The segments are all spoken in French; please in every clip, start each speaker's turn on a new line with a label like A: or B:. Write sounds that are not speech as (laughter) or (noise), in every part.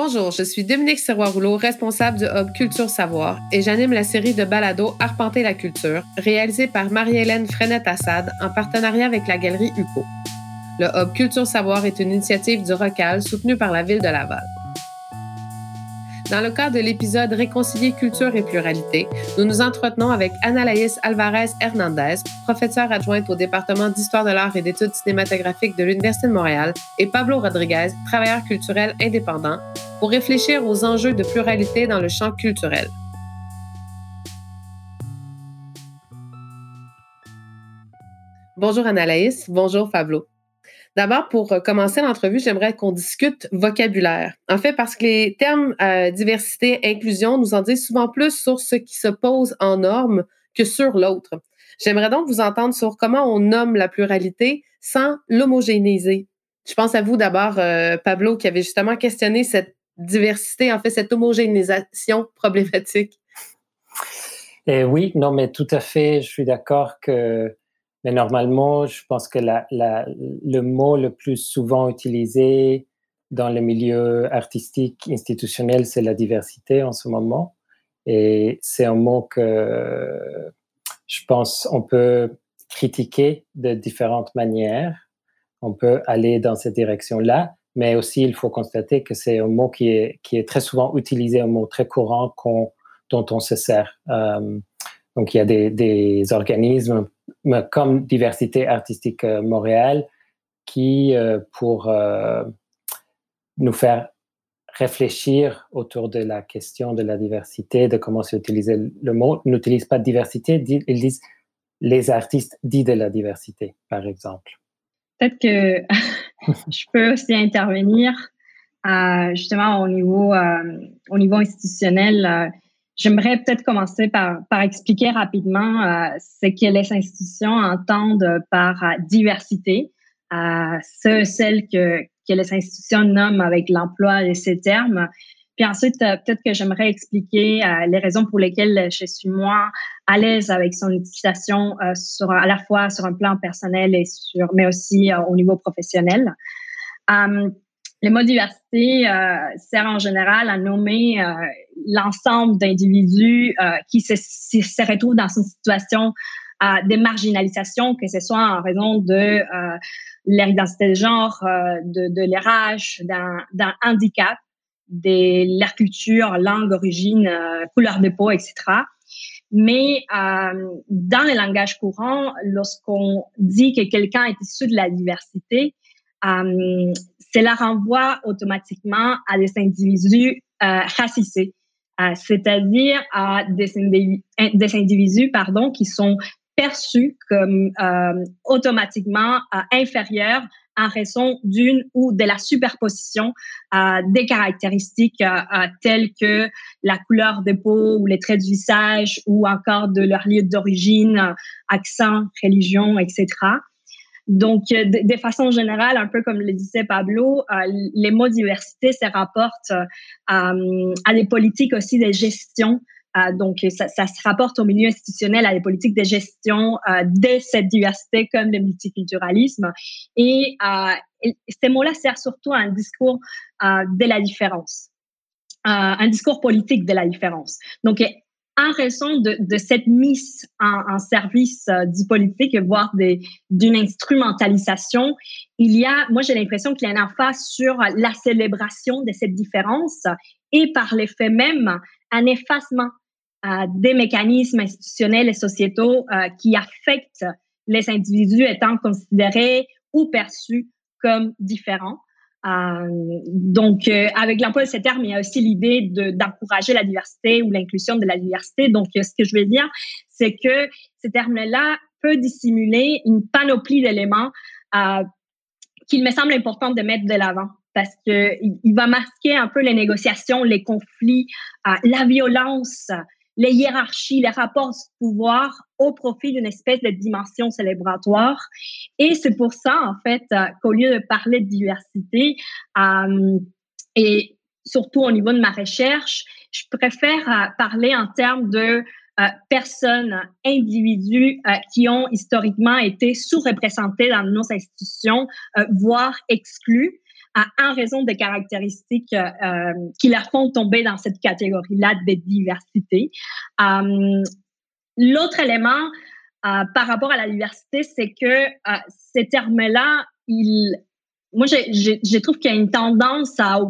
A: Bonjour, je suis Dominique Serrois-Rouleau, responsable du Hub Culture Savoir, et j'anime la série de balado Arpenter la culture, réalisée par Marie-Hélène Frenette-Assad en partenariat avec la Galerie UCO. Le Hub Culture Savoir est une initiative du ROCAL soutenue par la Ville de Laval. Dans le cadre de l'épisode Réconcilier culture et pluralité, nous nous entretenons avec Analaïs Alvarez Hernandez, professeure adjointe au département d'histoire de l'art et d'études cinématographiques de l'Université de Montréal, et Pablo Rodriguez, travailleur culturel indépendant, pour réfléchir aux enjeux de pluralité dans le champ culturel. Bonjour Analaïs, bonjour Pablo. D'abord, pour euh, commencer l'entrevue, j'aimerais qu'on discute vocabulaire. En fait, parce que les termes euh, diversité, inclusion nous en disent souvent plus sur ce qui se pose en normes que sur l'autre. J'aimerais donc vous entendre sur comment on nomme la pluralité sans l'homogénéiser. Je pense à vous d'abord, euh, Pablo, qui avait justement questionné cette diversité, en fait, cette homogénéisation problématique.
B: Eh oui, non, mais tout à fait, je suis d'accord que mais normalement, je pense que le mot le plus souvent utilisé dans le milieu artistique institutionnel, c'est la diversité en ce moment. Et c'est un mot que je pense on peut critiquer de différentes manières. On peut aller dans cette direction-là, mais aussi il faut constater que c'est un mot qui est, très souvent utilisé, un mot très courant dont on se sert. Euh, donc il y a des, organismes comme Diversité artistique euh, Montréal, qui, euh, pour nous faire réfléchir autour de la question de la diversité, de comment s'utiliser le mot, n'utilisent pas diversité, ils disent les artistes dits de la diversité, par exemple.
C: Peut-être que (laughs) je peux aussi intervenir justement au niveau, au niveau institutionnel. J'aimerais peut-être commencer par, expliquer rapidement euh, ce que les institutions entendent par euh, diversité, euh, ce, celle que, que les institutions nomment avec l'emploi de ces termes. Puis ensuite, euh, peut-être que j'aimerais expliquer les raisons pour lesquelles je suis moins à l'aise avec son utilisation sur, à la fois sur un plan personnel et sur, mais aussi au niveau professionnel. Le mot diversité euh, sert en général à nommer euh, l'ensemble d'individus euh, qui se, se, retrouvent dans une situation de marginalisation, que ce soit en raison de leur identité de genre, de, de leur âge, d'un handicap, de leur culture, langue, origine, couleur de peau, etc. Mais dans le langage courant, lorsqu'on dit que quelqu'un est issu de la diversité, cela renvoie automatiquement à des individus euh, racisés, euh, c'est-à-dire à des, des, individus pardon, qui sont perçus comme euh, automatiquement euh, inférieurs en raison d'une ou de la superposition euh, des caractéristiques telles que la couleur de peau ou les traits du visage ou encore de leur lieu d'origine, accent, religion, etc. Donc, euh, de, façon générale, un peu comme le disait Pablo, euh, les mots diversité se rapportent euh, à des politiques aussi de gestion. Donc, ça, se rapporte au milieu institutionnel à des politiques de gestion de cette diversité comme le multiculturalisme. Et ces mots-là servent surtout à un discours de la différence. un discours politique de la différence. Donc, en raison de, cette mise en, service euh, du politique, voire d'une instrumentalisation, il y a, moi j'ai l'impression qu'il y a un emphase sur la célébration de cette différence et par l'effet même un effacement des mécanismes institutionnels et sociétaux euh, qui affectent les individus étant considérés ou perçus comme différents. Euh, donc, euh, avec l'emploi de ces termes, il y a aussi l'idée d'encourager la diversité ou l'inclusion de la diversité. Donc, ce que je veux dire, c'est que ces termes-là peut dissimuler une panoplie d'éléments qu'il me semble important de mettre de l'avant parce que il, va masquer un peu les négociations, les conflits, la violence, les hiérarchies, les rapports de pouvoir au profit d'une espèce de dimension célébratoire. Et c'est pour ça, en fait, euh, qu'au lieu de parler de diversité, euh, et surtout au niveau de ma recherche, je préfère euh, parler en termes de personnes, individus qui ont historiquement été sous-représentés dans nos institutions, voire exclus. En raison des caractéristiques qui leur font tomber dans cette catégorie-là de diversité. L'autre élément par rapport à la diversité, c'est que ces termes-là, moi, je, trouve qu'il y a une tendance à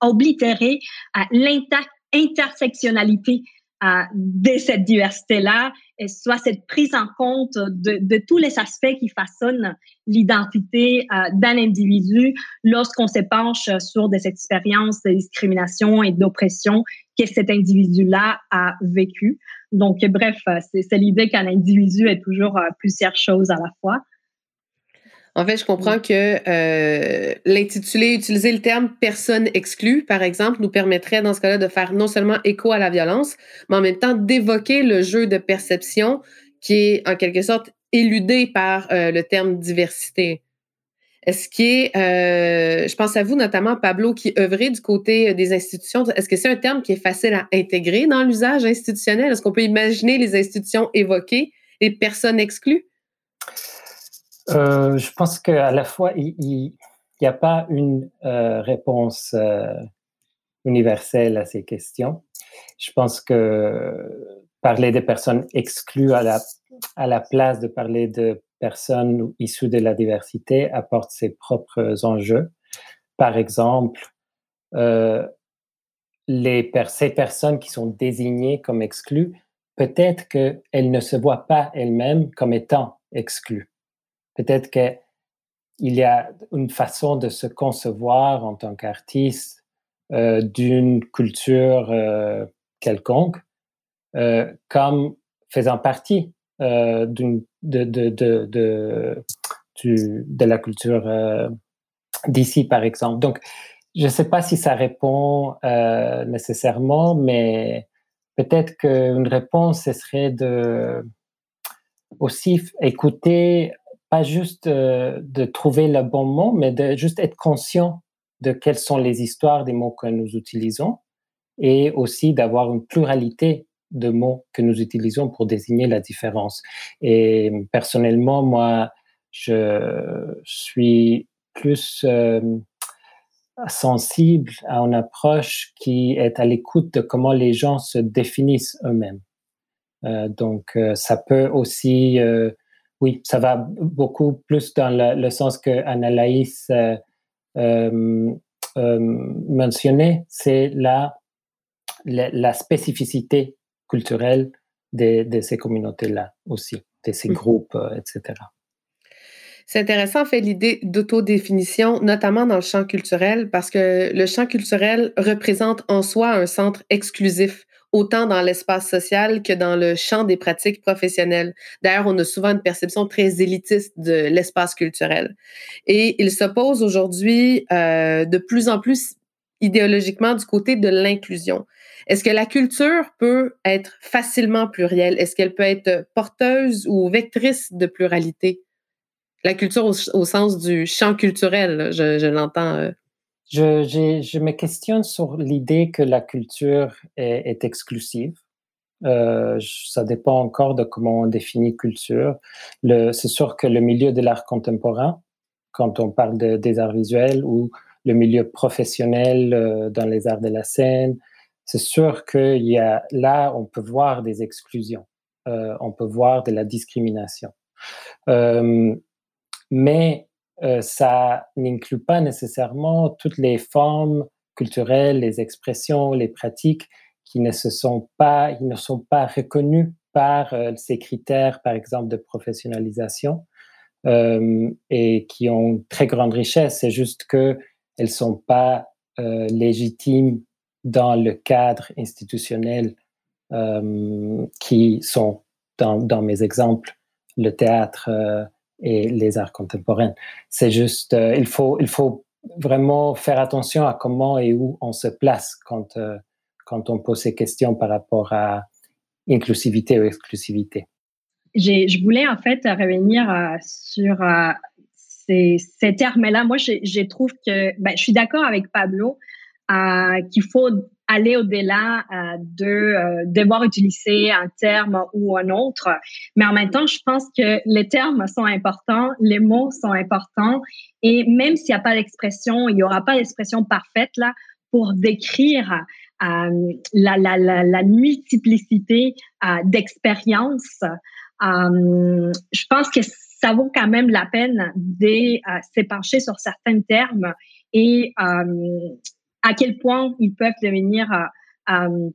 C: oblitérer l'intersectionnalité de cette diversité-là, soit cette prise en compte de, tous les aspects qui façonnent l'identité euh, d'un individu lorsqu'on se penche sur des expériences de discrimination et d'oppression que cet individu-là a vécu. Donc, bref, c'est l'idée qu'un individu est toujours euh, plusieurs choses à la fois.
A: En fait, je comprends que euh, l'intitulé, utiliser le terme personne exclue, par exemple, nous permettrait dans ce cas-là de faire non seulement écho à la violence, mais en même temps d'évoquer le jeu de perception qui est en quelque sorte éludé par euh, le terme diversité. Est-ce que, euh, je pense à vous notamment, Pablo, qui œuvrez du côté des institutions, est-ce que c'est un terme qui est facile à intégrer dans l'usage institutionnel? Est-ce qu'on peut imaginer les institutions évoquées et personnes exclues?
B: Euh, je pense qu'à la fois, il n'y a pas une euh, réponse euh, universelle à ces questions. Je pense que parler des personnes exclues à la, place de parler de personnes issues de la diversité apporte ses propres enjeux. Par exemple, les ces personnes qui sont désignées comme exclues, peut-être qu'elles ne se voient pas elles-mêmes comme étant exclues. Peut-être qu'il y a une façon de se concevoir en tant qu'artiste euh, d'une culture euh, quelconque euh, comme faisant partie de, de, la culture d'ici, par exemple. Donc, je ne sais pas si ça répond nécessairement, mais peut-être qu'une réponse, ce serait de aussi écouter pas juste euh, de trouver le bon mot, mais de juste être conscient de quelles sont les histoires des mots que nous utilisons et aussi d'avoir une pluralité de mots que nous utilisons pour désigner la différence. Et personnellement, moi, je suis plus euh, sensible à une approche qui est à l'écoute de comment les gens se définissent eux-mêmes. Euh, donc, ça peut aussi oui, ça va beaucoup plus dans le, sens que Anna-Laïs euh, euh, euh, mentionnait, c'est la, la, spécificité culturelle de, ces communautés-là aussi, de ces groupes, etc.
A: C'est intéressant, en fait, l'idée d'autodéfinition, notamment dans le champ culturel, parce que le champ culturel représente en soi un centre exclusif autant dans l'espace social que dans le champ des pratiques professionnelles. D'ailleurs, on a souvent une perception très élitiste de l'espace culturel. Et il s'oppose aujourd'hui euh, de plus en plus idéologiquement du côté de l'inclusion. Est-ce que la culture peut être facilement plurielle? Est-ce qu'elle peut être porteuse ou vectrice de pluralité? La culture au, sens du champ culturel, je, l'entends euh,
B: je, me questionne sur l'idée que la culture est, exclusive. Euh, ça dépend encore de comment on définit culture. C'est sûr que le milieu de l'art contemporain, quand on parle des arts visuels ou le milieu professionnel euh, dans les arts de la scène, c'est sûr qu'il y a là, on peut voir des exclusions, euh, on peut voir de la discrimination. mais euh, ça n'inclut pas nécessairement toutes les formes culturelles, les expressions, les pratiques qui ne se sont pas, ils ne sont pas reconnues par euh, ces critères, par exemple, de professionnalisation euh, et qui ont très grande richesse. C'est juste que elles sont pas légitimes dans le cadre institutionnel qui sont dans, mes exemples le théâtre, et les arts contemporains. C'est juste, euh, il, faut, il faut vraiment faire attention à comment et où on se place quand, euh, quand on pose ces questions par rapport à inclusivité ou exclusivité.
C: Je voulais en fait revenir euh, sur ces, ces termes-là. Moi, je trouve que ben, je suis d'accord avec Pablo qu'il faut aller au-delà euh, de euh, devoir utiliser un terme ou un autre. Mais en même temps, je pense que les termes sont importants, les mots sont importants, et même s'il n'y a pas d'expression, il n'y aura pas d'expression parfaite là pour décrire euh, la, la, la, la, multiplicité d'expériences. Je pense que ça vaut quand même la peine de s'épancher sur certains termes et à quel point ils peuvent devenir euh, euh,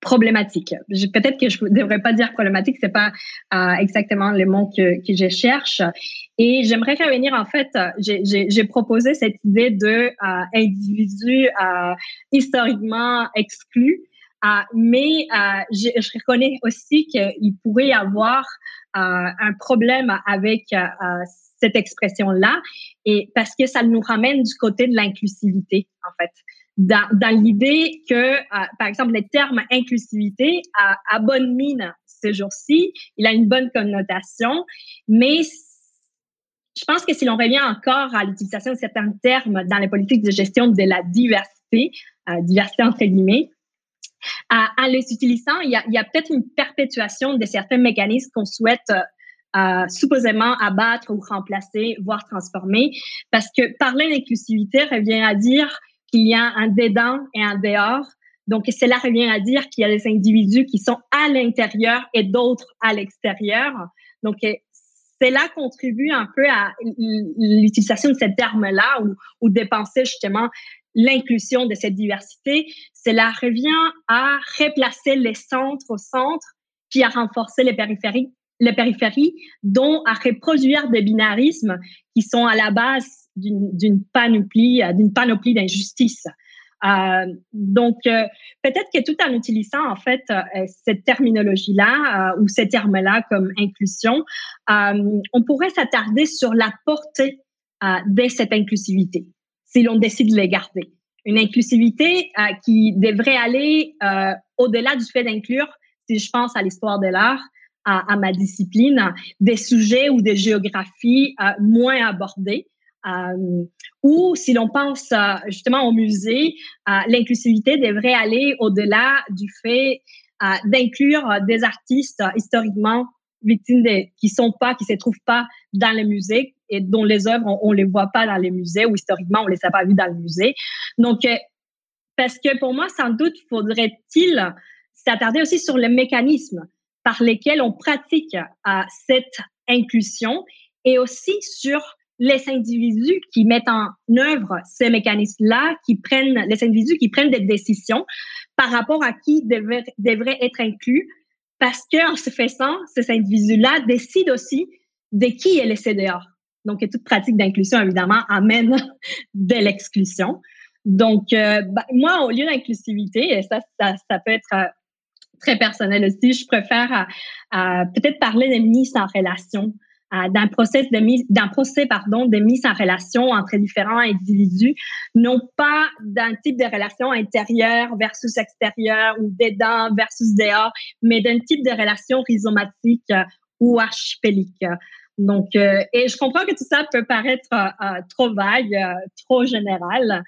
C: problématiques. Peut-être que je ne devrais pas dire problématique, c'est pas euh, exactement le mot que, je cherche. Et j'aimerais revenir, en fait, j'ai proposé cette idée de euh, individu historiquement exclu, mais je, je, reconnais aussi qu'il pourrait y avoir un problème avec cette expression-là, et parce que ça nous ramène du côté de l'inclusivité, en fait. Dans, l'idée que, euh, par exemple, le terme inclusivité a, bonne mine ce jour-ci, il a une bonne connotation, mais je pense que si l'on revient encore à l'utilisation de certains termes dans les politiques de gestion de la diversité, euh, diversité entre guillemets, en les utilisant, il y a, a peut-être une perpétuation de certains mécanismes qu'on souhaite supposément abattre ou remplacer, voire transformer. Parce que parler d'inclusivité revient à dire qu'il y a un dedans et un dehors. Donc, cela revient à dire qu'il y a des individus qui sont à l'intérieur et d'autres à l'extérieur. Donc, cela contribue un peu à l'utilisation de ce terme-là ou, ou de penser justement l'inclusion de cette diversité. Cela revient à replacer les centres au centre puis à renforcer les périphéries les périphéries, dont à reproduire des binarismes qui sont à la base d'une panoplie, euh, d'une panoplie d'injustices. Euh, donc, euh, peut-être que tout en utilisant en fait cette terminologie-là ou ces termes-là comme inclusion, on pourrait s'attarder sur la portée de cette inclusivité, si l'on décide de les garder. Une inclusivité qui devrait aller au-delà du fait d'inclure, si je pense à l'histoire de l'art, à, ma discipline des sujets ou des géographies euh, moins abordées. Euh, ou si l'on pense euh, justement au musée, l'inclusivité devrait aller au-delà du fait d'inclure des artistes historiquement victimes de, qui sont pas, qui se trouvent pas dans les musées et dont les œuvres on, les voit pas dans les musées ou historiquement on les a pas vues dans le musée. Donc parce que pour moi sans doute faudrait-il s'attarder aussi sur le mécanisme par lesquels on pratique euh, cette inclusion et aussi sur les individus qui mettent en œuvre ces mécanismes-là, qui prennent, les individus qui prennent des décisions par rapport à qui devrait, être inclus, parce qu'en se faisant, ces individus-là décident aussi de qui est laissé dehors. Donc, toute pratique d'inclusion, évidemment, amène (laughs) de l'exclusion. Donc, euh, bah, moi, au lieu d'inclusivité, et ça, ça, ça, peut être euh, très personnel aussi. Je préfère euh, peut-être parler de mise en relation, euh, d'un procès de mise, d'un procès pardon de mise en relation entre différents individus, non pas d'un type de relation intérieure versus extérieure ou dedans versus dehors, mais d'un type de relation rhizomatique euh, ou archipélique. Donc, et je comprends que tout ça peut paraître trop vague, trop général, euh,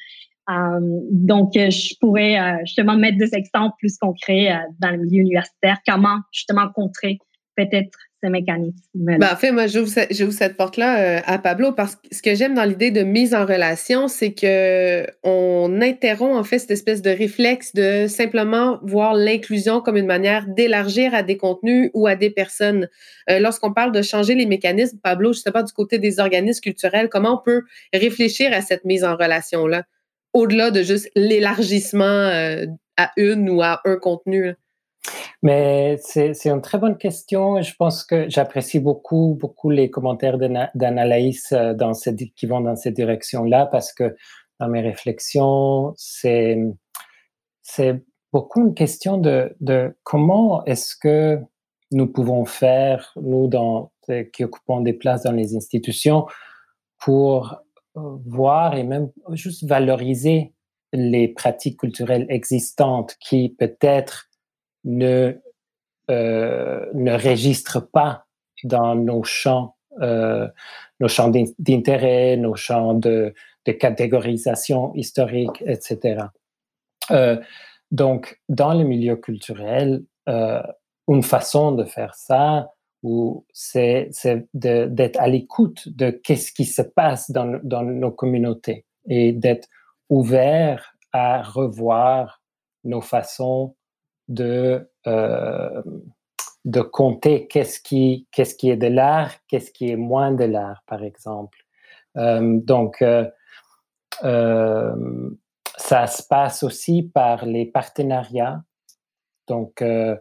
C: donc, euh, je pourrais euh, justement mettre des exemples plus concrets dans le milieu universitaire, comment justement contrer peut-être ces mécanismes.
A: Ben, en fait, moi, j'ouvre cette porte-là à Pablo parce que ce que j'aime dans l'idée de mise en relation, c'est que on interrompt en fait cette espèce de réflexe de simplement voir l'inclusion comme une manière d'élargir à des contenus ou à des personnes. Lorsqu'on parle de changer les mécanismes, Pablo, je sais pas du côté des organismes culturels, comment on peut réfléchir à cette mise en relation-là? Au-delà de juste l'élargissement euh, à une ou à un contenu?
B: Mais c'est une très bonne question. Je pense que j'apprécie beaucoup, beaucoup les commentaires d'Anaïs euh, dans qui vont dans cette direction-là parce que dans mes réflexions, c'est, beaucoup une question de, de comment est-ce que nous pouvons faire, nous dans, qui occupons des places dans les institutions, pour voir et même juste valoriser les pratiques culturelles existantes qui peut-être ne, euh, ne registrent pas dans nos champs, euh, nos champs d'intérêt, nos champs de, de, catégorisation historique, etc. donc, dans le milieu culturel, une façon de faire ça, c'est d'être à l'écoute de qu'est-ce qui se passe dans, dans nos communautés et d'être ouvert à revoir nos façons de, euh, de compter qu'est-ce qui, qu'est-ce qui est de l'art, qu'est-ce qui est moins de l'art, par exemple. Euh, donc, euh, ça se passe aussi par les partenariats. Donc, il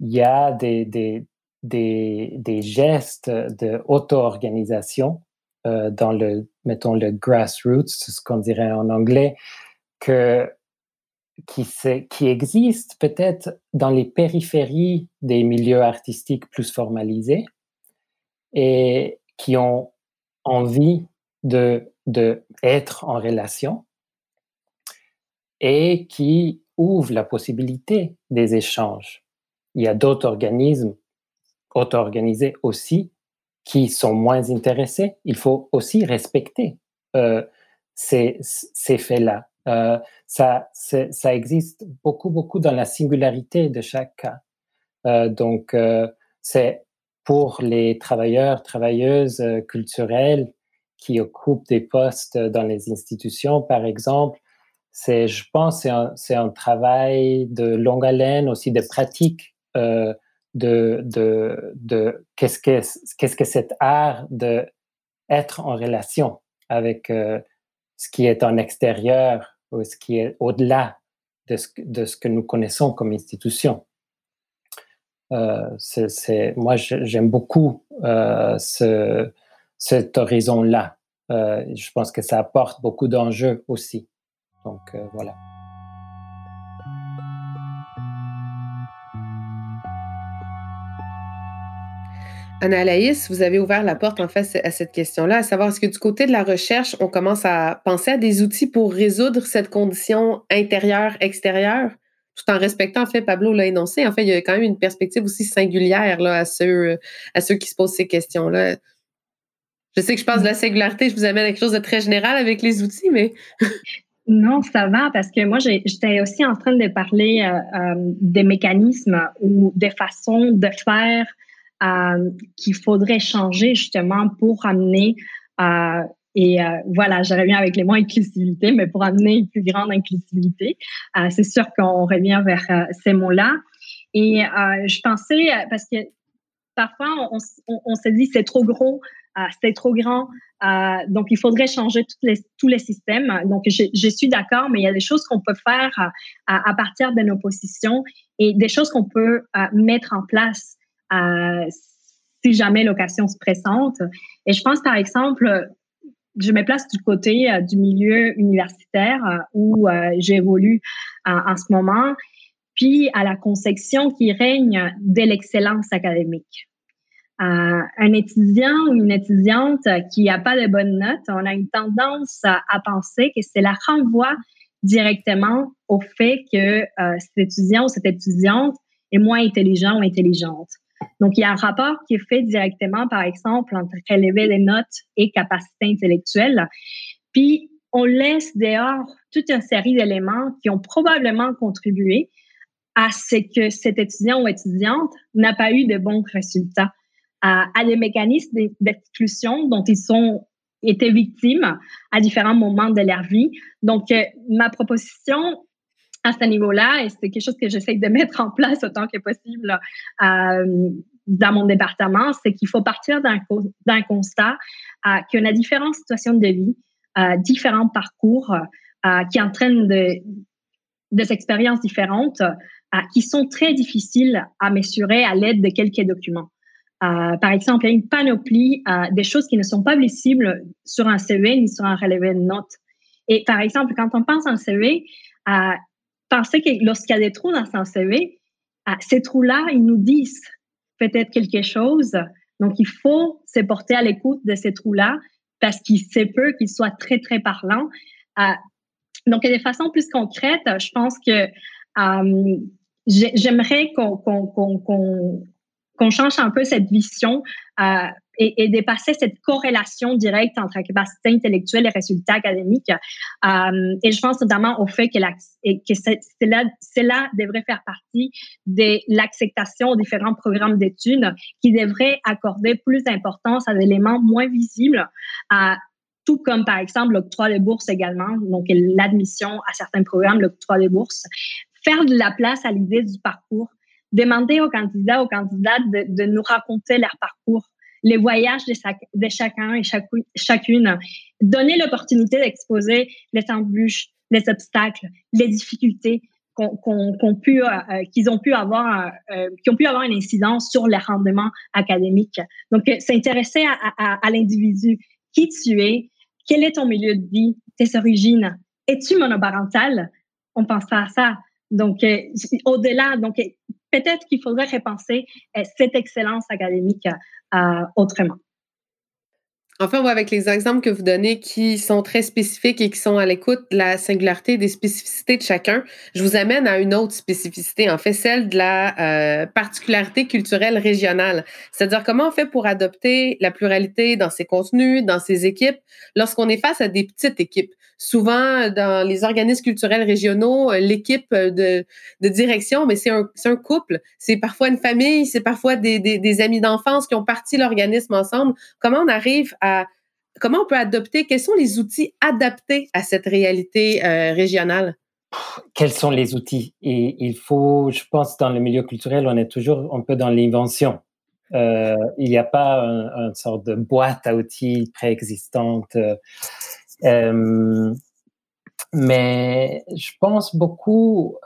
B: y a des, des, gestes de auto-organisation dans le, mettons, le grassroots, ce qu'on dirait en anglais, que qui, qui existe peut-être dans les périphéries des milieux artistiques plus formalisés et qui ont envie de, de être en relation et qui ouvrent la possibilité des échanges. Il y a d'autres organismes auto-organisés aussi qui sont moins intéressés. Il faut aussi respecter euh, ces, ces faits-là. Euh, ça, ça existe beaucoup, beaucoup dans la singularité de chaque cas. Euh, donc, c'est pour les travailleurs, travailleuses culturelles qui occupent des postes dans les institutions, par exemple, c'est, je pense, c'est un, un travail de longue haleine, aussi de pratique, de, de, de qu'est-ce que, qu'est-ce que cet art de être en relation avec ce qui est en extérieur ou ce qui est au-delà de ce, de ce, que nous connaissons comme institution. Euh, c'est, moi, j'aime beaucoup euh, ce, cet horizon-là. Euh, je pense que ça apporte beaucoup d'enjeux aussi. Donc, voilà.
A: Anna-Laïs, vous avez ouvert la porte en fait à cette question-là, à savoir est-ce que du côté de la recherche, on commence à penser à des outils pour résoudre cette condition intérieure-extérieure, tout en respectant, en fait, Pablo l'a énoncé, en fait, il y a quand même une perspective aussi singulière là, à, ceux, à ceux qui se posent ces questions-là. Je sais que je passe de la singularité, je vous amène à quelque chose de très général avec les outils, mais... (laughs)
C: Non, ça va parce que moi, j'étais aussi en train de parler euh, euh, des mécanismes ou des façons de faire euh, qu'il faudrait changer justement pour amener euh, et euh, voilà, je reviens avec les mots inclusivité, mais pour amener une plus grande inclusivité, c'est sûr qu'on revient vers ces mots-là. Et je pensais, parce que parfois on, se dit c'est trop gros, c'est trop grand, donc il faudrait changer tous les systèmes. Donc je, suis d'accord, mais il y a des choses qu'on peut faire à, partir de nos positions et des choses qu'on peut mettre en place si jamais l'occasion se présente. Et je pense, par exemple, je me place du côté euh, du milieu universitaire euh, où euh, j'évolue en ce moment, puis à la conception qui règne de l'excellence académique. un étudiant ou une étudiante qui n'a pas de bonnes notes, on a une tendance à, penser que c'est la renvoi directement au fait que cet étudiant ou cette étudiante est moins intelligent ou intelligente. Donc, il y a un rapport qui est fait directement, par exemple, entre relever des notes et capacité intellectuelle. Puis, on laisse dehors toute une série d'éléments qui ont probablement contribué à ce que cet étudiant ou étudiante n'a pas eu de bons résultats, à, des mécanismes d'exclusion dont ils sont été victimes à différents moments de leur vie. Donc, euh, ma proposition à ce niveau-là et c'est quelque chose que j'essaie de mettre en place autant que possible euh, dans mon département, c'est qu'il faut partir d'un constat euh, qu'on a différentes situations de vie, euh, différents parcours qui entraînent de, des expériences différentes qui sont très difficiles à mesurer à l'aide de quelques documents. par exemple, il y a une panoplie des choses qui ne sont pas visibles sur un CV ni sur un relevé de notes. Et par exemple, quand on pense à un CV, pensez que lorsqu'il y a des trous dans son CV, ces trous-là, ils nous disent peut-être quelque chose. Donc, il faut se porter à l'écoute de ces trous-là parce qu'il se peut qu'ils soient très, très parlants. Euh, donc, des façons plus concrètes. Je pense que euh, j'aimerais qu'on change un peu cette vision. Euh, et, dépasser cette corrélation directe entre la capacité intellectuelle et résultats académiques. Euh, et je pense notamment au fait que, que cela, devrait faire partie de l'acceptation aux différents programmes d'études qui devraient accorder plus d'importance à des éléments moins visibles, tout comme par exemple l'octroi des bourses également, donc l'admission à certains programmes, l'octroi des bourses, faire de la place à l'idée du parcours, demander aux candidats, aux candidates de nous raconter leur parcours, les voyages de, chacun et chacune, donner l'opportunité d'exposer les embûches, les obstacles, les difficultés euh, ont pu avoir, euh, qui ont pu avoir une incidence sur les rendements académiques. Donc, s'intéresser à, l'individu, qui tu es, quel est ton milieu de vie, tes origines, es-tu monoparental? On pense pas à ça. Donc, euh, au-delà, donc peut-être qu'il faudrait repenser cette excellence académique autrement.
A: Enfin, avec les exemples que vous donnez qui sont très spécifiques et qui sont à l'écoute de la singularité des spécificités de chacun. Je vous amène à une autre spécificité, en fait, celle de la euh, particularité culturelle régionale. C'est-à-dire comment on fait pour adopter la pluralité dans ses contenus, dans ses équipes, lorsqu'on est face à des petites équipes. Souvent, dans les organismes culturels régionaux, euh, l'équipe de, de, direction, mais c'est un, couple. C'est parfois une famille, c'est parfois des, des amis d'enfance qui ont parti l'organisme ensemble. Comment on arrive à comment on peut adopter, quels sont les outils adaptés à cette réalité euh, régionale?
B: Quels sont les outils? Et il faut, je pense, dans le milieu culturel, on est toujours un peu dans l'invention. Euh, il n'y a pas une sorte de boîte à outils préexistante. Euh, mais je pense beaucoup,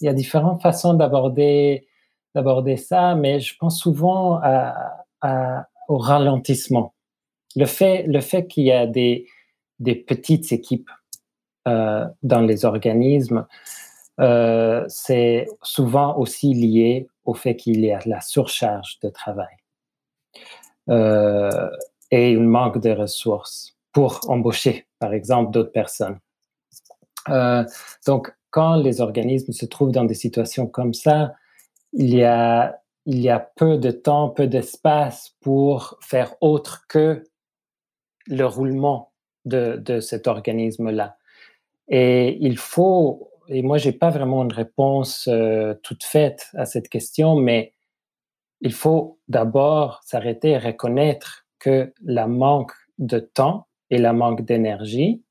B: il y a différentes façons d'aborder d'aborder ça, mais je pense souvent au ralentissement le fait, le fait qu'il y a des, petites équipes euh, dans les organismes, euh, c'est souvent aussi lié au fait qu'il y a la surcharge de travail euh, et un manque de ressources pour embaucher, par exemple, d'autres personnes. donc, quand les organismes se trouvent dans des situations comme ça, il y a peu de temps, peu d'espace pour faire autre que le roulement de, de cet organisme-là. Et il faut, et moi, j'ai pas vraiment une réponse euh, toute faite à cette question, mais il faut d'abord s'arrêter et reconnaître que la manque de temps et la manque d'énergie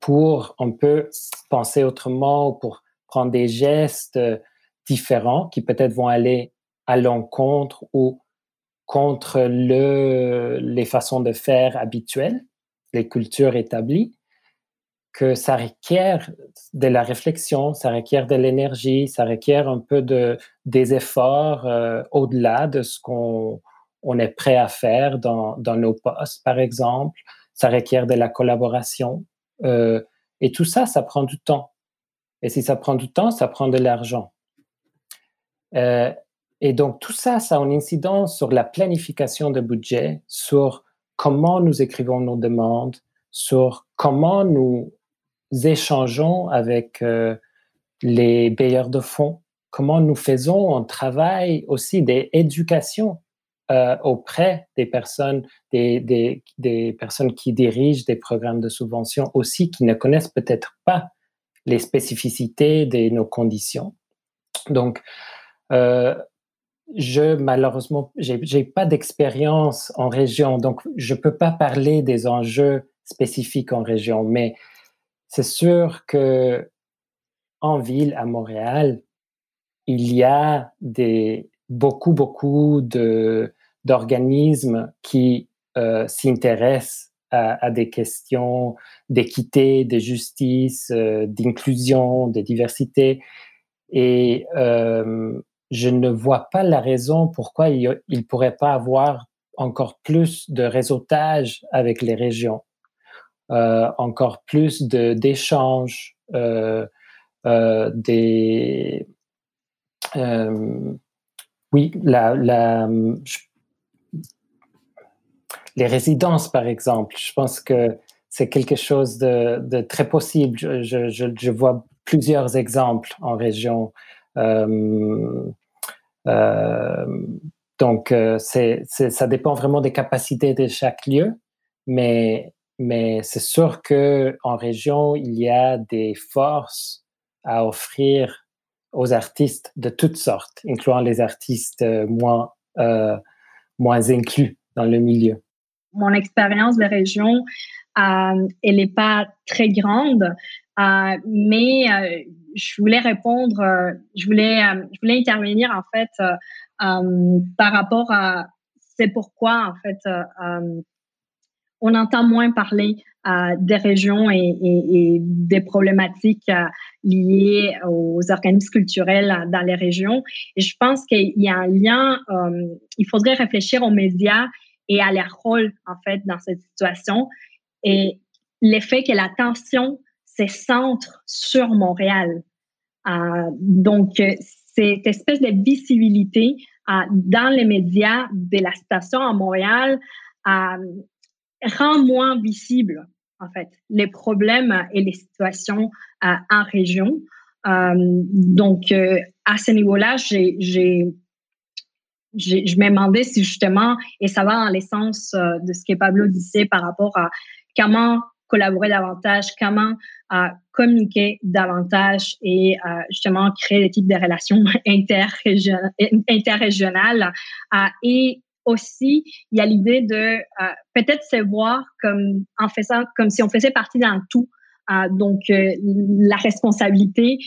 B: pour on peut penser autrement ou pour prendre des gestes différents qui peut-être vont aller à l'encontre ou contre le, les façons de faire habituelles, les cultures établies, que ça requiert de la réflexion, ça requiert de l'énergie, ça requiert un peu de, des efforts euh, au-delà de ce qu'on on est prêt à faire dans, dans, nos postes, par exemple. Ça requiert de la collaboration. Euh, et tout ça, ça prend du temps. Et si ça prend du temps, ça prend de l'argent. Euh, et donc, tout ça, ça a une incidence sur la planification de budget, sur comment nous écrivons nos demandes, sur comment nous échangeons avec euh, les bailleurs de fonds, comment nous faisons un travail aussi d'éducation euh, auprès des personnes, des, personnes qui dirigent des programmes de subvention aussi, qui ne connaissent peut-être pas les spécificités de nos conditions. Donc, euh, je malheureusement, j'ai pas d'expérience en région, donc je peux pas parler des enjeux spécifiques en région, mais c'est sûr que en ville, à Montréal, il y a des beaucoup beaucoup d'organismes qui euh, s'intéressent à, à, des questions d'équité, de justice, euh, d'inclusion, de diversité. Et euh, je ne vois pas la raison pourquoi il ne pourrait pas avoir encore plus de réseautage avec les régions, euh, encore plus d'échanges, euh, euh, des... oui, les résidences, par exemple, je pense que c'est quelque chose de, très possible. Je, vois plusieurs exemples en région. Donc, euh, ça dépend vraiment des capacités de chaque lieu, mais, c'est sûr qu'en région, il y a des forces à offrir aux artistes de toutes sortes, incluant les artistes euh, moins, euh, inclus dans le milieu.
C: Mon expérience de région, euh, elle n'est pas très grande, euh, mais euh, je voulais répondre, je voulais, je voulais intervenir en fait par rapport à c'est pourquoi en fait on entend moins parler des régions et, et, des problématiques liées aux organismes culturels dans les régions. Et je pense qu'il y a un lien, il faudrait réfléchir aux médias et à leur rôle, en fait, dans cette situation. Et l'effet que l'attention se centre sur Montréal. Euh, donc, cette espèce de visibilité euh, dans les médias de la situation à Montréal euh, rend moins visible, en fait, les problèmes et les situations en région. donc, à ce niveau-là, je me demandais si justement, et ça va dans l'essence de ce que Pablo disait par rapport à comment collaborer davantage, comment euh, communiquer davantage et euh, justement créer des types de relations (laughs) interrégionales. Euh, et aussi, il y a l'idée de peut-être se voir comme comme si on faisait partie d'un tout. donc, la responsabilité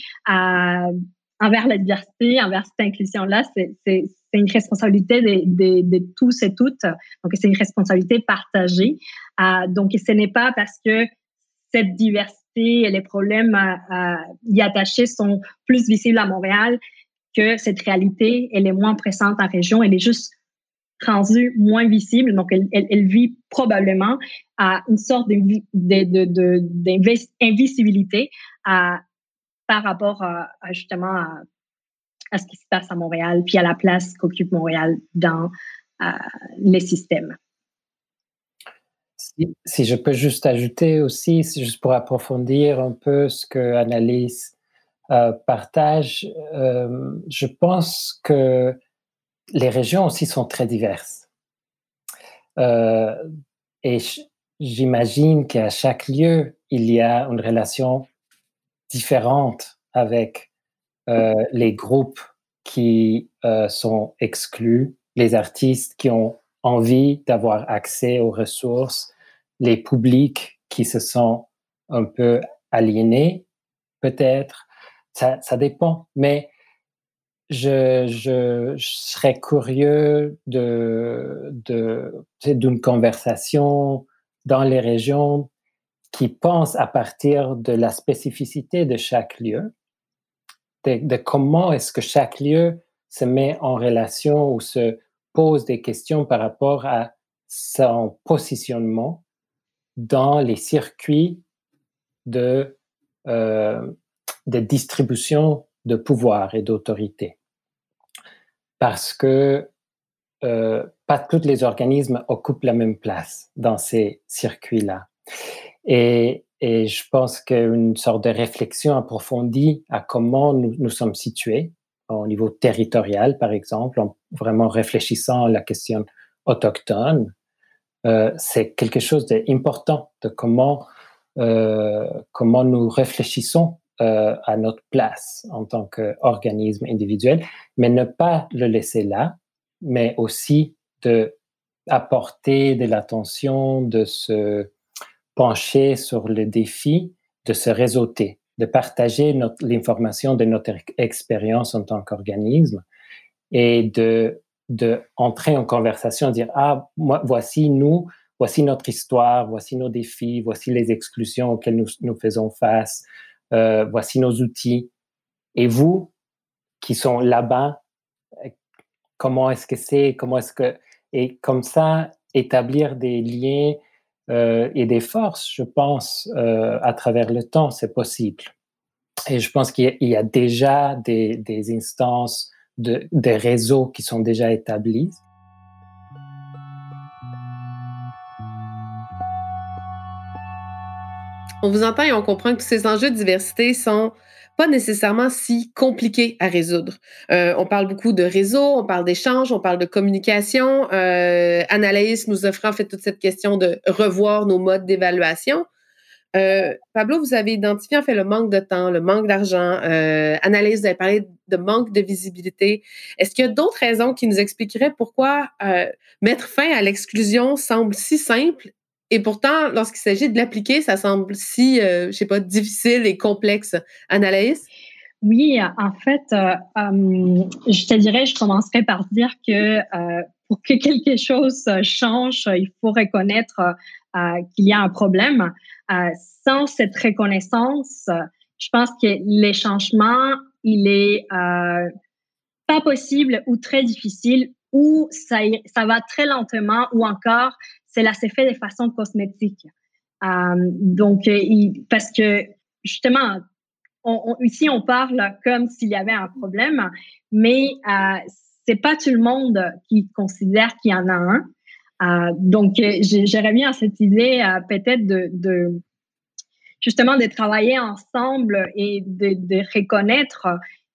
C: envers la diversité, envers cette inclusion-là, c'est une responsabilité de, de, tous et toutes. Donc, c'est une responsabilité partagée. Euh, donc, ce n'est pas parce que cette diversité et les problèmes euh, y attachés sont plus visibles à Montréal que cette réalité, elle est moins présente en région. Elle est juste rendue moins visible. Donc, elle, elle, vit probablement à une sorte d'invisibilité euh, par rapport à, justement à ce qui se passe à Montréal, puis à la place qu'occupe Montréal dans euh, les systèmes.
B: Si, je peux juste ajouter aussi, juste pour approfondir un peu ce que Annalise euh, partage, euh, je pense que les régions aussi sont très diverses. et j'imagine qu'à chaque lieu, il y a une relation différente avec euh, les groupes qui euh, sont exclus, les artistes qui ont envie d'avoir accès aux ressources, les publics qui se sont un peu aliénés, peut-être. Ça, dépend. Mais je, serais curieux de, de, d'une conversation dans les régions qui pense à partir de la spécificité de chaque lieu de, comment est-ce que chaque lieu se met en relation ou se pose des questions par rapport à son positionnement dans les circuits de, euh, distribution de pouvoir et d'autorité. Parce que euh, pas tous les organismes occupent la même place dans ces circuits-là. Et, et je pense qu'une sorte de réflexion approfondie à comment nous, nous sommes situés au niveau territorial, par exemple, en vraiment réfléchissant à la question autochtone, euh, c'est quelque chose d'important de comment, euh, comment nous réfléchissons euh, à notre place en tant qu'organisme individuel, mais ne pas le laisser là, mais aussi de apporter de l'attention, de se pencher sur le défi de se réseauter, de partager l'information de notre expérience en tant qu'organisme et de, de en conversation, dire, ah, moi, voici nous, voici notre histoire, voici nos défis, voici les exclusions auxquelles nous, nous faisons face, euh, voici nos outils. Et vous, qui sont là-bas, comment est-ce que c'est, comment est-ce que, et comme ça, établir des liens euh, et des forces, je pense, euh, à travers le temps, c'est possible. Et je pense qu'il y, a déjà des, instances, de, des réseaux qui sont déjà établis.
A: On vous entend et on comprend que tous ces enjeux de diversité sont pas nécessairement si compliqués à résoudre. Euh, on parle beaucoup de réseau, on parle d'échange, on parle de communication. Euh, Anaïs nous offre en fait toute cette question de revoir nos modes d'évaluation. Euh, Pablo, vous avez identifié en fait le manque de temps, le manque d'argent. Analyse, vous avez parlé de manque de visibilité. Est-ce qu'il y a d'autres raisons qui nous expliqueraient pourquoi mettre fin à l'exclusion semble si simple et pourtant, lorsqu'il s'agit de l'appliquer, ça semble si, euh, je sais pas, difficile et complexe. Analyse?
C: Oui, en fait, euh, je te dirais, je commencerai par dire que pour que quelque chose change, il faut reconnaître qu'il y a un problème. Euh, sans cette reconnaissance, je pense que les changements, il est euh, pas possible ou très difficile ou ça, ça va très lentement ou encore cela s'est fait de façon cosmétique. Euh, donc, parce que justement, ici on parle comme s'il y avait un problème, mais euh, c'est pas tout le monde qui considère qu'il y en a un. Euh, donc, j'aurais bien cette idée euh, peut-être de, justement de travailler ensemble et de, reconnaître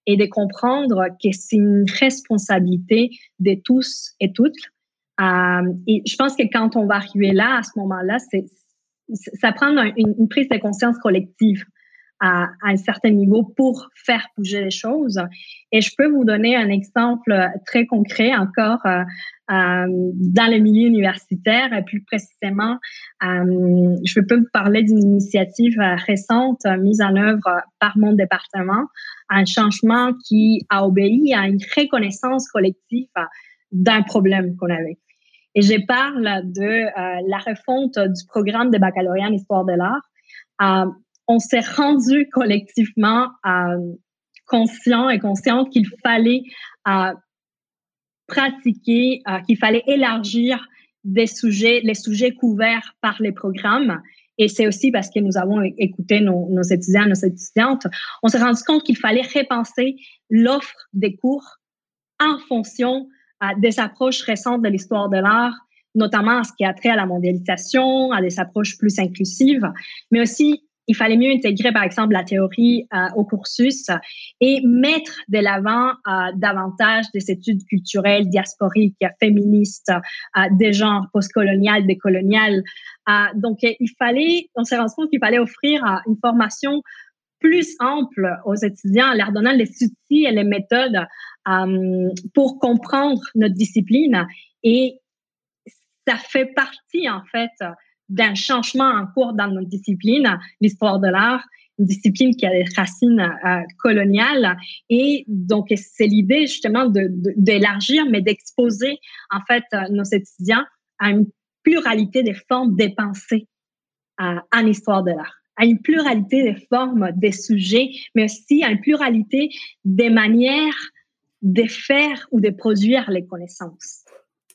C: et de comprendre que c'est une responsabilité de tous et toutes. Euh, et je pense que quand on va arriver là, à ce moment-là, c'est ça prend une, prise de conscience collective à, un certain niveau pour faire bouger les choses. Et je peux vous donner un exemple très concret encore euh, euh, dans le milieu universitaire et plus précisément, je peux vous parler d'une initiative récente mise en œuvre par mon département, un changement qui a obéi à une reconnaissance collective d'un problème qu'on avait. Et je parle de la refonte du programme de baccalauréat en histoire de l'art. on s'est rendu collectivement conscient et conscient qu'il fallait pratiquer, euh, qu'il fallait élargir des sujets, les sujets couverts par les programmes. Et c'est aussi parce que nous avons écouté nos, nos étudiants, nos étudiantes, on s'est rendu compte qu'il fallait repenser l'offre des cours en fonction des approches récentes de l'histoire de l'art, notamment en ce qui a trait à la mondialisation, à des approches plus inclusives, mais aussi il fallait mieux intégrer, par exemple, la théorie euh, au cursus et mettre de l'avant euh, davantage des études culturelles, diasporiques, féministes, euh, des genres postcoloniales, décoloniales. donc, il fallait, on s'est rendu compte qu'il fallait offrir une formation plus ample aux étudiants en leur donnant les outils et les méthodes pour comprendre notre discipline. Et ça fait partie, en fait, d'un changement en cours dans notre discipline, l'histoire de l'art, une discipline qui a des racines euh, coloniales. Et donc, c'est l'idée justement d'élargir, de, mais d'exposer en fait euh, nos étudiants à une pluralité des formes des pensées euh, en histoire de l'art à une pluralité des formes, des sujets, mais aussi à une pluralité des manières de faire ou de produire les connaissances.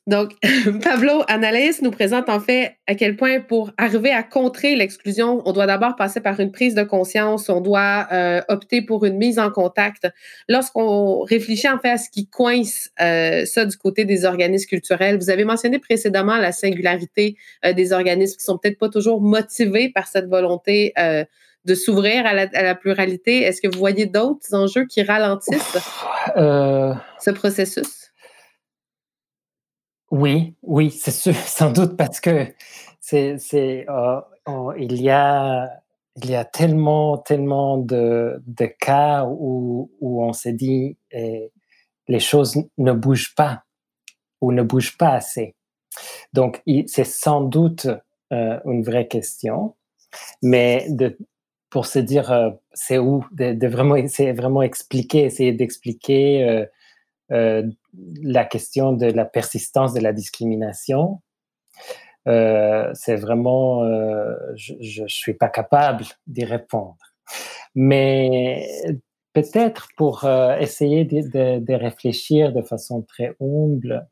A: Donc, (laughs) Pablo Analyse nous présente en fait à quel point pour arriver à contrer l'exclusion, on doit d'abord passer par une prise de conscience, on doit euh, opter pour une mise en contact. Lorsqu'on réfléchit en fait à ce qui coince euh, ça du côté des organismes culturels, vous avez mentionné précédemment la singularité euh, des organismes qui sont peut-être pas toujours motivés par cette volonté de s'ouvrir à la, pluralité. Est-ce que vous voyez d'autres enjeux qui ralentissent ce processus?
B: Oui, oui, c'est sûr, (laughs) sans doute parce que c'est, c'est, euh, il y a, il y a tellement, tellement de, de cas où, où on s'est dit eh, les choses ne bougent pas ou ne bougent pas assez. Donc, c'est sans doute euh, une vraie question, mais de, pour se dire euh, c'est où, de, de, vraiment, c'est vraiment expliquer, essayer d'expliquer euh, la question de la persistance de la discrimination. Euh, c'est vraiment, euh, je ne suis pas capable d'y répondre. Mais peut-être pour essayer de, réfléchir de façon très humble,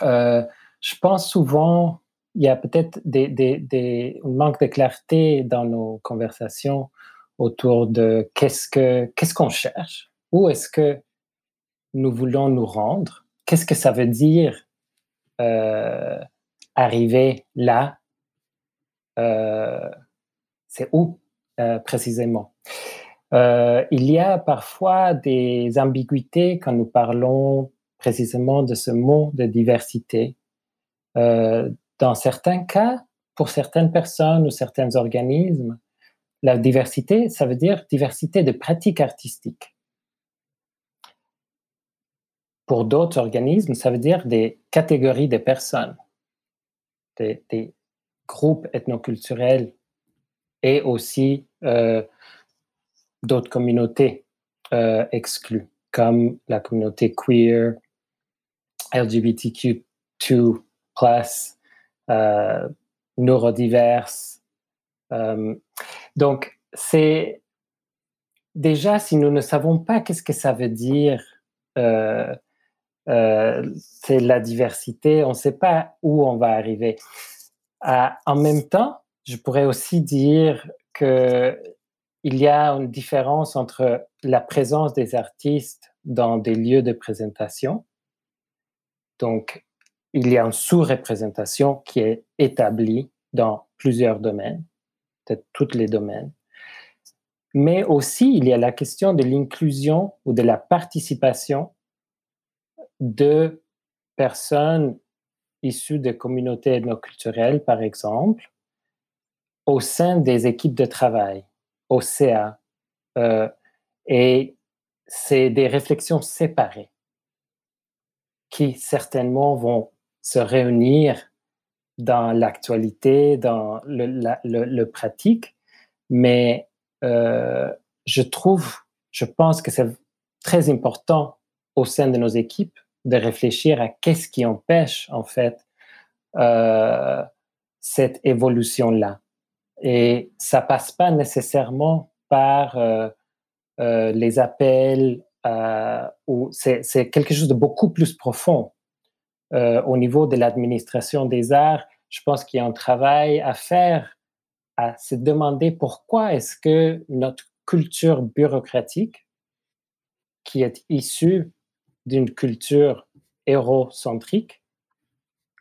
B: je pense souvent il y a peut-être des, des, des, un manque de clarté dans nos conversations autour de qu'est-ce que qu'est-ce qu'on cherche, où est-ce que nous voulons nous rendre. Qu'est-ce que ça veut dire euh, arriver là euh, c'est où précisément? Il y a parfois des ambiguïtés quand nous parlons précisément de ce mot de diversité. dans certains cas, pour certaines personnes ou certains organismes, la diversité, ça veut dire diversité de pratiques artistiques. Pour d'autres organismes, ça veut dire des catégories de personnes, des, groupes ethnoculturels et aussi euh, d'autres communautés euh, exclues, comme la communauté queer, LGBTQ2+, euh, neurodiverse. Donc, c'est déjà, si nous ne savons pas qu'est-ce que ça veut dire, euh, euh, c'est la diversité, on ne sait pas où on va arriver. en même temps, je pourrais aussi dire que il y a une différence entre la présence des artistes dans des lieux de présentation. Donc, il y a une sous-représentation qui est établie dans plusieurs domaines, peut-être tous les domaines. Mais aussi, il y a la question de l'inclusion ou de la participation de personnes issues de communautés ethnoculturelles, par exemple, au sein des équipes de travail, au CA. Euh, et c'est des réflexions séparées qui certainement vont se réunir dans l'actualité, dans le, pratique, mais euh, je trouve, je pense que c'est très important au sein de nos équipes de réfléchir à qu'est-ce qui empêche en fait euh, cette évolution-là. Et ça passe pas nécessairement par euh, les appels ou c'est quelque chose de beaucoup plus profond. Euh, au niveau de l'administration des arts, je pense qu'il y a un travail à faire, à se demander pourquoi est-ce que notre culture bureaucratique, qui est issue d'une culture hérocentrique,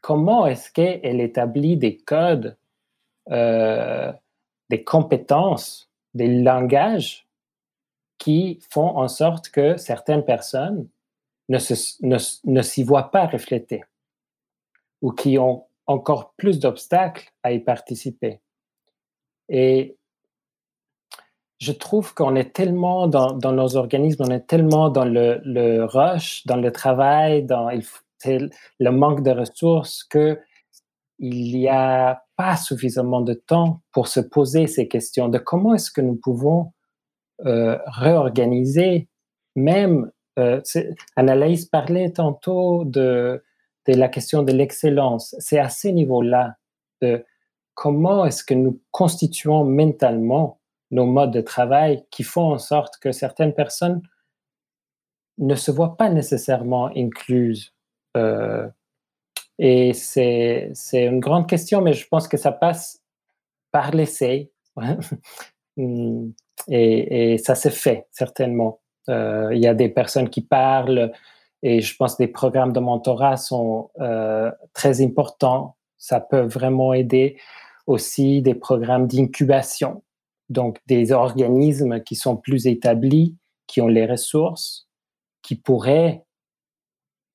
B: comment est-ce qu'elle établit des codes, euh, des compétences, des langages qui font en sorte que certaines personnes ne, s'y voient pas reflétés ou qui ont encore plus d'obstacles à y participer? Et je trouve qu'on est tellement dans, nos organismes, on est tellement dans le, rush, dans le travail, dans le manque de ressources que il n'y a pas suffisamment de temps pour se poser ces questions de comment est-ce que nous pouvons euh, réorganiser même euh, Annalise parlait tantôt de, la question de l'excellence. C'est à ce niveau-là de comment est-ce que nous constituons mentalement nos modes de travail qui font en sorte que certaines personnes ne se voient pas nécessairement incluses. Euh, et c'est une grande question, mais je pense que ça passe par l'essai. (laughs) et, et, ça se fait certainement. Euh, il y a des personnes qui parlent et je pense que les programmes de mentorat sont euh, très importants. Ça peut vraiment aider aussi des programmes d'incubation, donc des organismes qui sont plus établis, qui ont les ressources, qui pourraient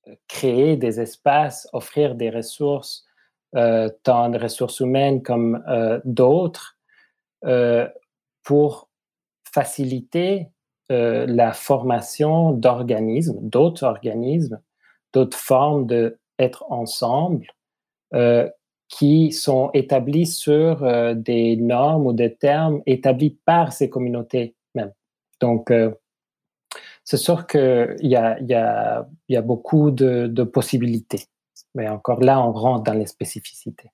B: euh, créer des espaces, offrir des ressources, tant de ressources humaines comme d'autres, pour faciliter euh, la formation d'organismes, d'autres organismes, d'autres formes d'être ensemble euh, qui sont établis sur euh, des normes ou des termes établis par ces communautés même. Donc, c'est sûr qu'il y a, beaucoup de, possibilités. Mais encore là, on rentre dans les spécificités.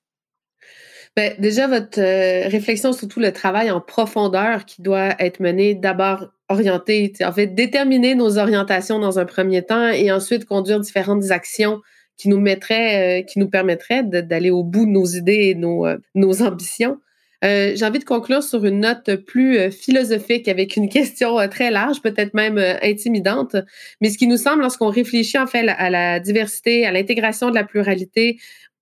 A: Ben, déjà, votre euh, réflexion sur tout le travail en profondeur qui doit être mené d'abord orienté, en fait, déterminer nos orientations dans un premier temps et ensuite conduire différentes actions qui nous mettraient, euh, qui nous permettraient d'aller au bout de nos idées et nos, euh, nos ambitions. J'ai envie de conclure sur une note plus philosophique avec une (laughs) question très large, peut-être même intimidante, mais ce qui nous semble lorsqu'on réfléchit en fait à la diversité, à l'intégration de la pluralité,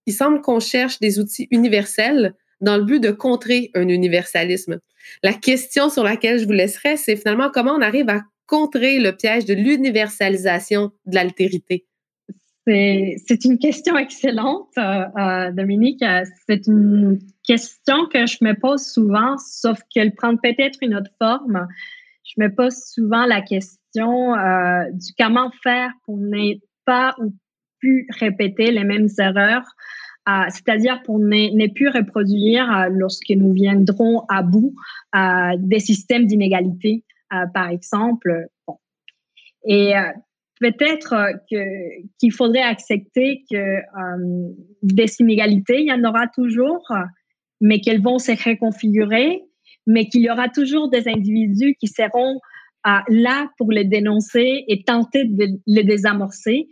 A: il semble qu'on cherche des outils universels dans le but de contrer un universalisme. La question sur laquelle je vous laisserai, c'est finalement comment on arrive à contrer le piège de l'universalisation de l'altérité.
C: C'est une question excellente, euh, euh, Dominique. C'est une question que je me pose souvent, sauf qu'elle prend peut-être une autre forme. Je me pose souvent la question euh, du comment faire pour ne pas ou plus répéter les mêmes erreurs, c'est-à-dire pour ne, plus reproduire lorsque nous viendrons à bout des systèmes d'inégalité, par exemple. Et peut-être euh, que qu'il faudrait accepter que euh, des inégalités, il y en aura toujours, mais qu'elles vont se reconfigurer, mais qu'il y aura toujours des individus qui seront euh, là pour les dénoncer et tenter de les désamorcer.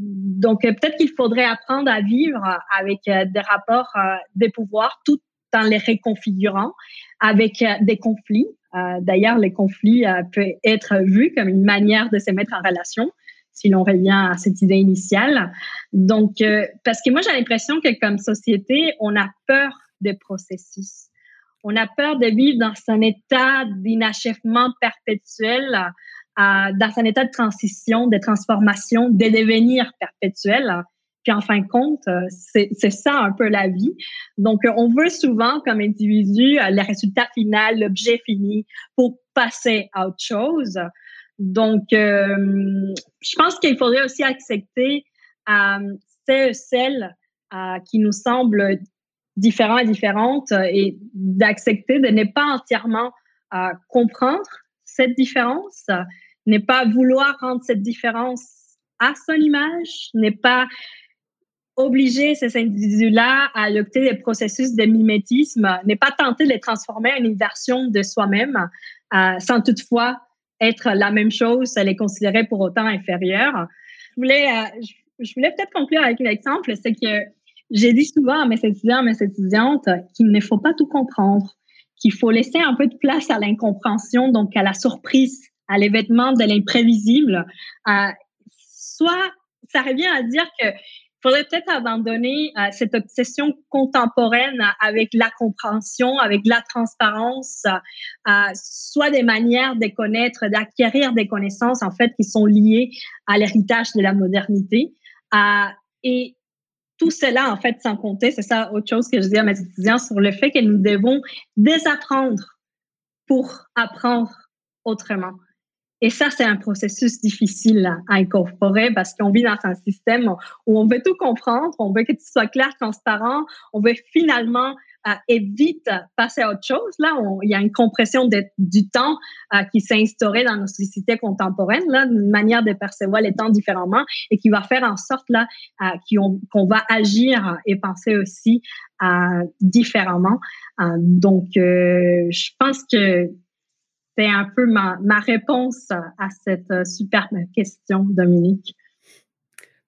C: donc peut-être qu'il faudrait apprendre à vivre avec des rapports des pouvoirs tout en les reconfigurant, avec des conflits, euh, d'ailleurs, les conflits euh, peuvent être vus comme une manière de se mettre en relation, si l'on revient à cette idée initiale. Donc, euh, parce que moi, j'ai l'impression que comme société, on a peur des processus. On a peur de vivre dans un état d'inachèvement perpétuel, dans un état de transition, de transformation, de devenir perpétuel. Puis en fin de compte, euh, c'est ça un peu la vie. Donc, euh, on veut souvent, comme individu, euh, le résultat final, l'objet fini pour passer à autre chose. Donc, je pense qu'il faudrait aussi accepter euh, celles qui nous semblent différents et différentes et d'accepter de ne pas entièrement comprendre cette différence, ne pas vouloir rendre cette différence à son image, n'est pas obliger ces individus-là à adopter des processus de mimétisme, n'est pas tenter de les transformer en une version de soi-même, euh, sans toutefois être la même chose, les considérer pour autant inférieurs. Je voulais, euh, voulais peut-être conclure avec un exemple, c'est que j'ai dit souvent à mes étudiants, à mes étudiantes, qu'il ne faut pas tout comprendre, qu'il faut laisser un peu de place à l'incompréhension, donc à la surprise, à l'événement de l'imprévisible. Euh, soit ça revient à dire que faudrait peut-être abandonner euh, cette obsession contemporaine avec la compréhension, avec la transparence, euh, soit des manières de connaître, d'acquérir des connaissances en fait qui sont liées à l'héritage de la modernité. Euh, et tout cela, en fait, sans compter, c'est ça autre chose que je dis à mes étudiants sur le fait que nous devons désapprendre pour apprendre autrement. Et ça, c'est un processus difficile à, incorporer parce qu'on vit dans un système où on veut tout comprendre, on veut que tout soit clair, transparent, on veut finalement euh, et passer à autre chose. Là, il y a une compression du temps euh, qui s'est instaurée dans nos sociétés contemporaines, une manière de percevoir les temps différemment et qui va faire en sorte là euh, qu'on va agir et penser aussi différemment. donc, je pense que c'est un peu ma, réponse à cette euh, superbe question, Dominique.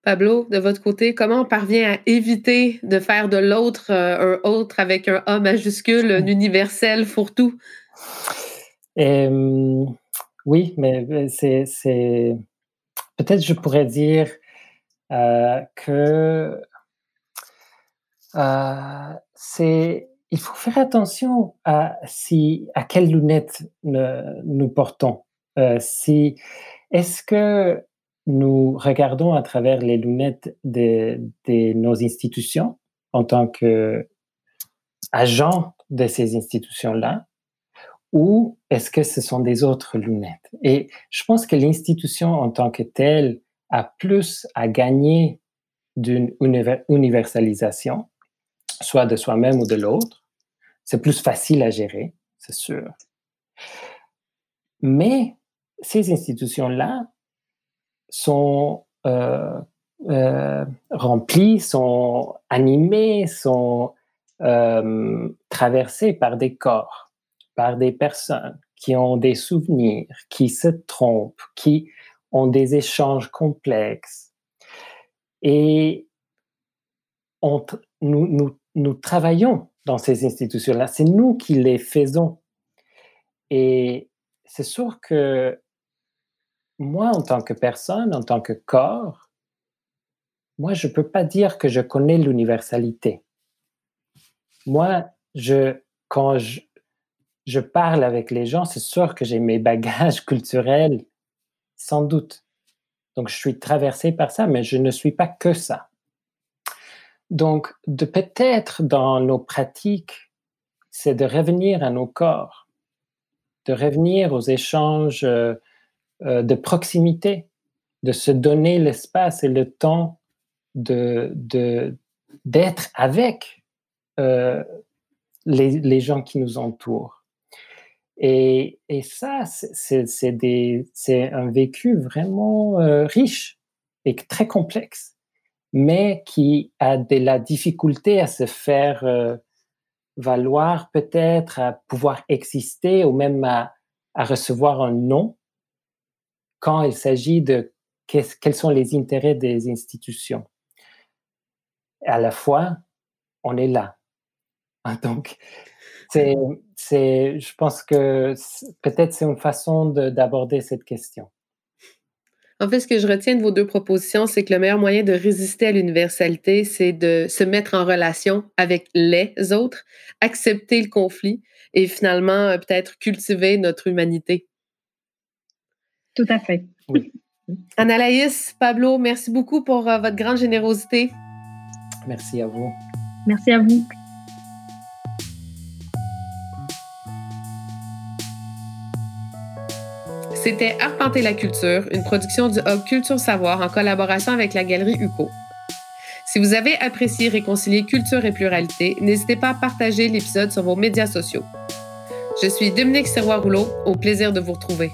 A: Pablo, de votre côté, comment on parvient à éviter de faire de l'autre euh, un autre avec un A majuscule, un universel fourre-tout?
B: oui, mais c'est. Peut-être je pourrais dire euh, que c'est il faut faire attention à, si, à quelles lunettes nous portons. Euh, si, est-ce que nous regardons à travers les lunettes de, nos institutions en tant qu'agents de ces institutions-là ou est-ce que ce sont des autres lunettes? Et je pense que l'institution en tant que telle a plus à gagner d'une universalisation soit de soi-même ou de l'autre. C'est plus facile à gérer, c'est sûr. Mais ces institutions-là sont euh, euh, remplies, sont animées, sont euh, traversées par des corps, par des personnes qui ont des souvenirs, qui se trompent, qui ont des échanges complexes. Et on, nous, nous, nous travaillons dans ces institutions-là. C'est nous qui les faisons. Et c'est sûr que moi, en tant que personne, en tant que corps, moi, je ne peux pas dire que je connais l'universalité. moi, je, quand je, je parle avec les gens, c'est sûr que j'ai mes bagages (laughs) culturels, sans doute. Donc, je suis traversé par ça, mais je ne suis pas que ça. Donc, de peut-être dans nos pratiques, c'est de revenir à nos corps, de revenir aux échanges euh, euh, de proximité, de se donner l'espace et le temps de d'être avec euh, les, les, gens qui nous entourent. Et, et ça, c'est un vécu vraiment riche et très complexe, mais qui a de la difficulté à se faire euh, valoir peut-être, à pouvoir exister ou même à, recevoir un nom quand il s'agit de quels sont les intérêts des institutions. À la fois, on est là. Donc, c'est, c'est, je pense que peut-être c'est une façon d'aborder cette question.
A: En fait, ce que je retiens de vos deux propositions, c'est que le meilleur moyen de résister à l'universalité, c'est de se mettre en relation avec les autres, accepter le conflit et finalement euh, peut-être cultiver notre humanité.
C: Tout à fait. Oui. (laughs)
A: Analaïs, Pablo, merci beaucoup pour euh, votre grande générosité.
B: Merci à vous.
C: Merci à vous.
A: C'était Arpenter la culture, une production du Hub Culture Savoir en collaboration avec la Galerie UCO. Si vous avez apprécié Réconcilier culture et pluralité, n'hésitez pas à partager l'épisode sur vos médias sociaux. Je suis Dominique Serrois-Rouleau, au plaisir de vous retrouver.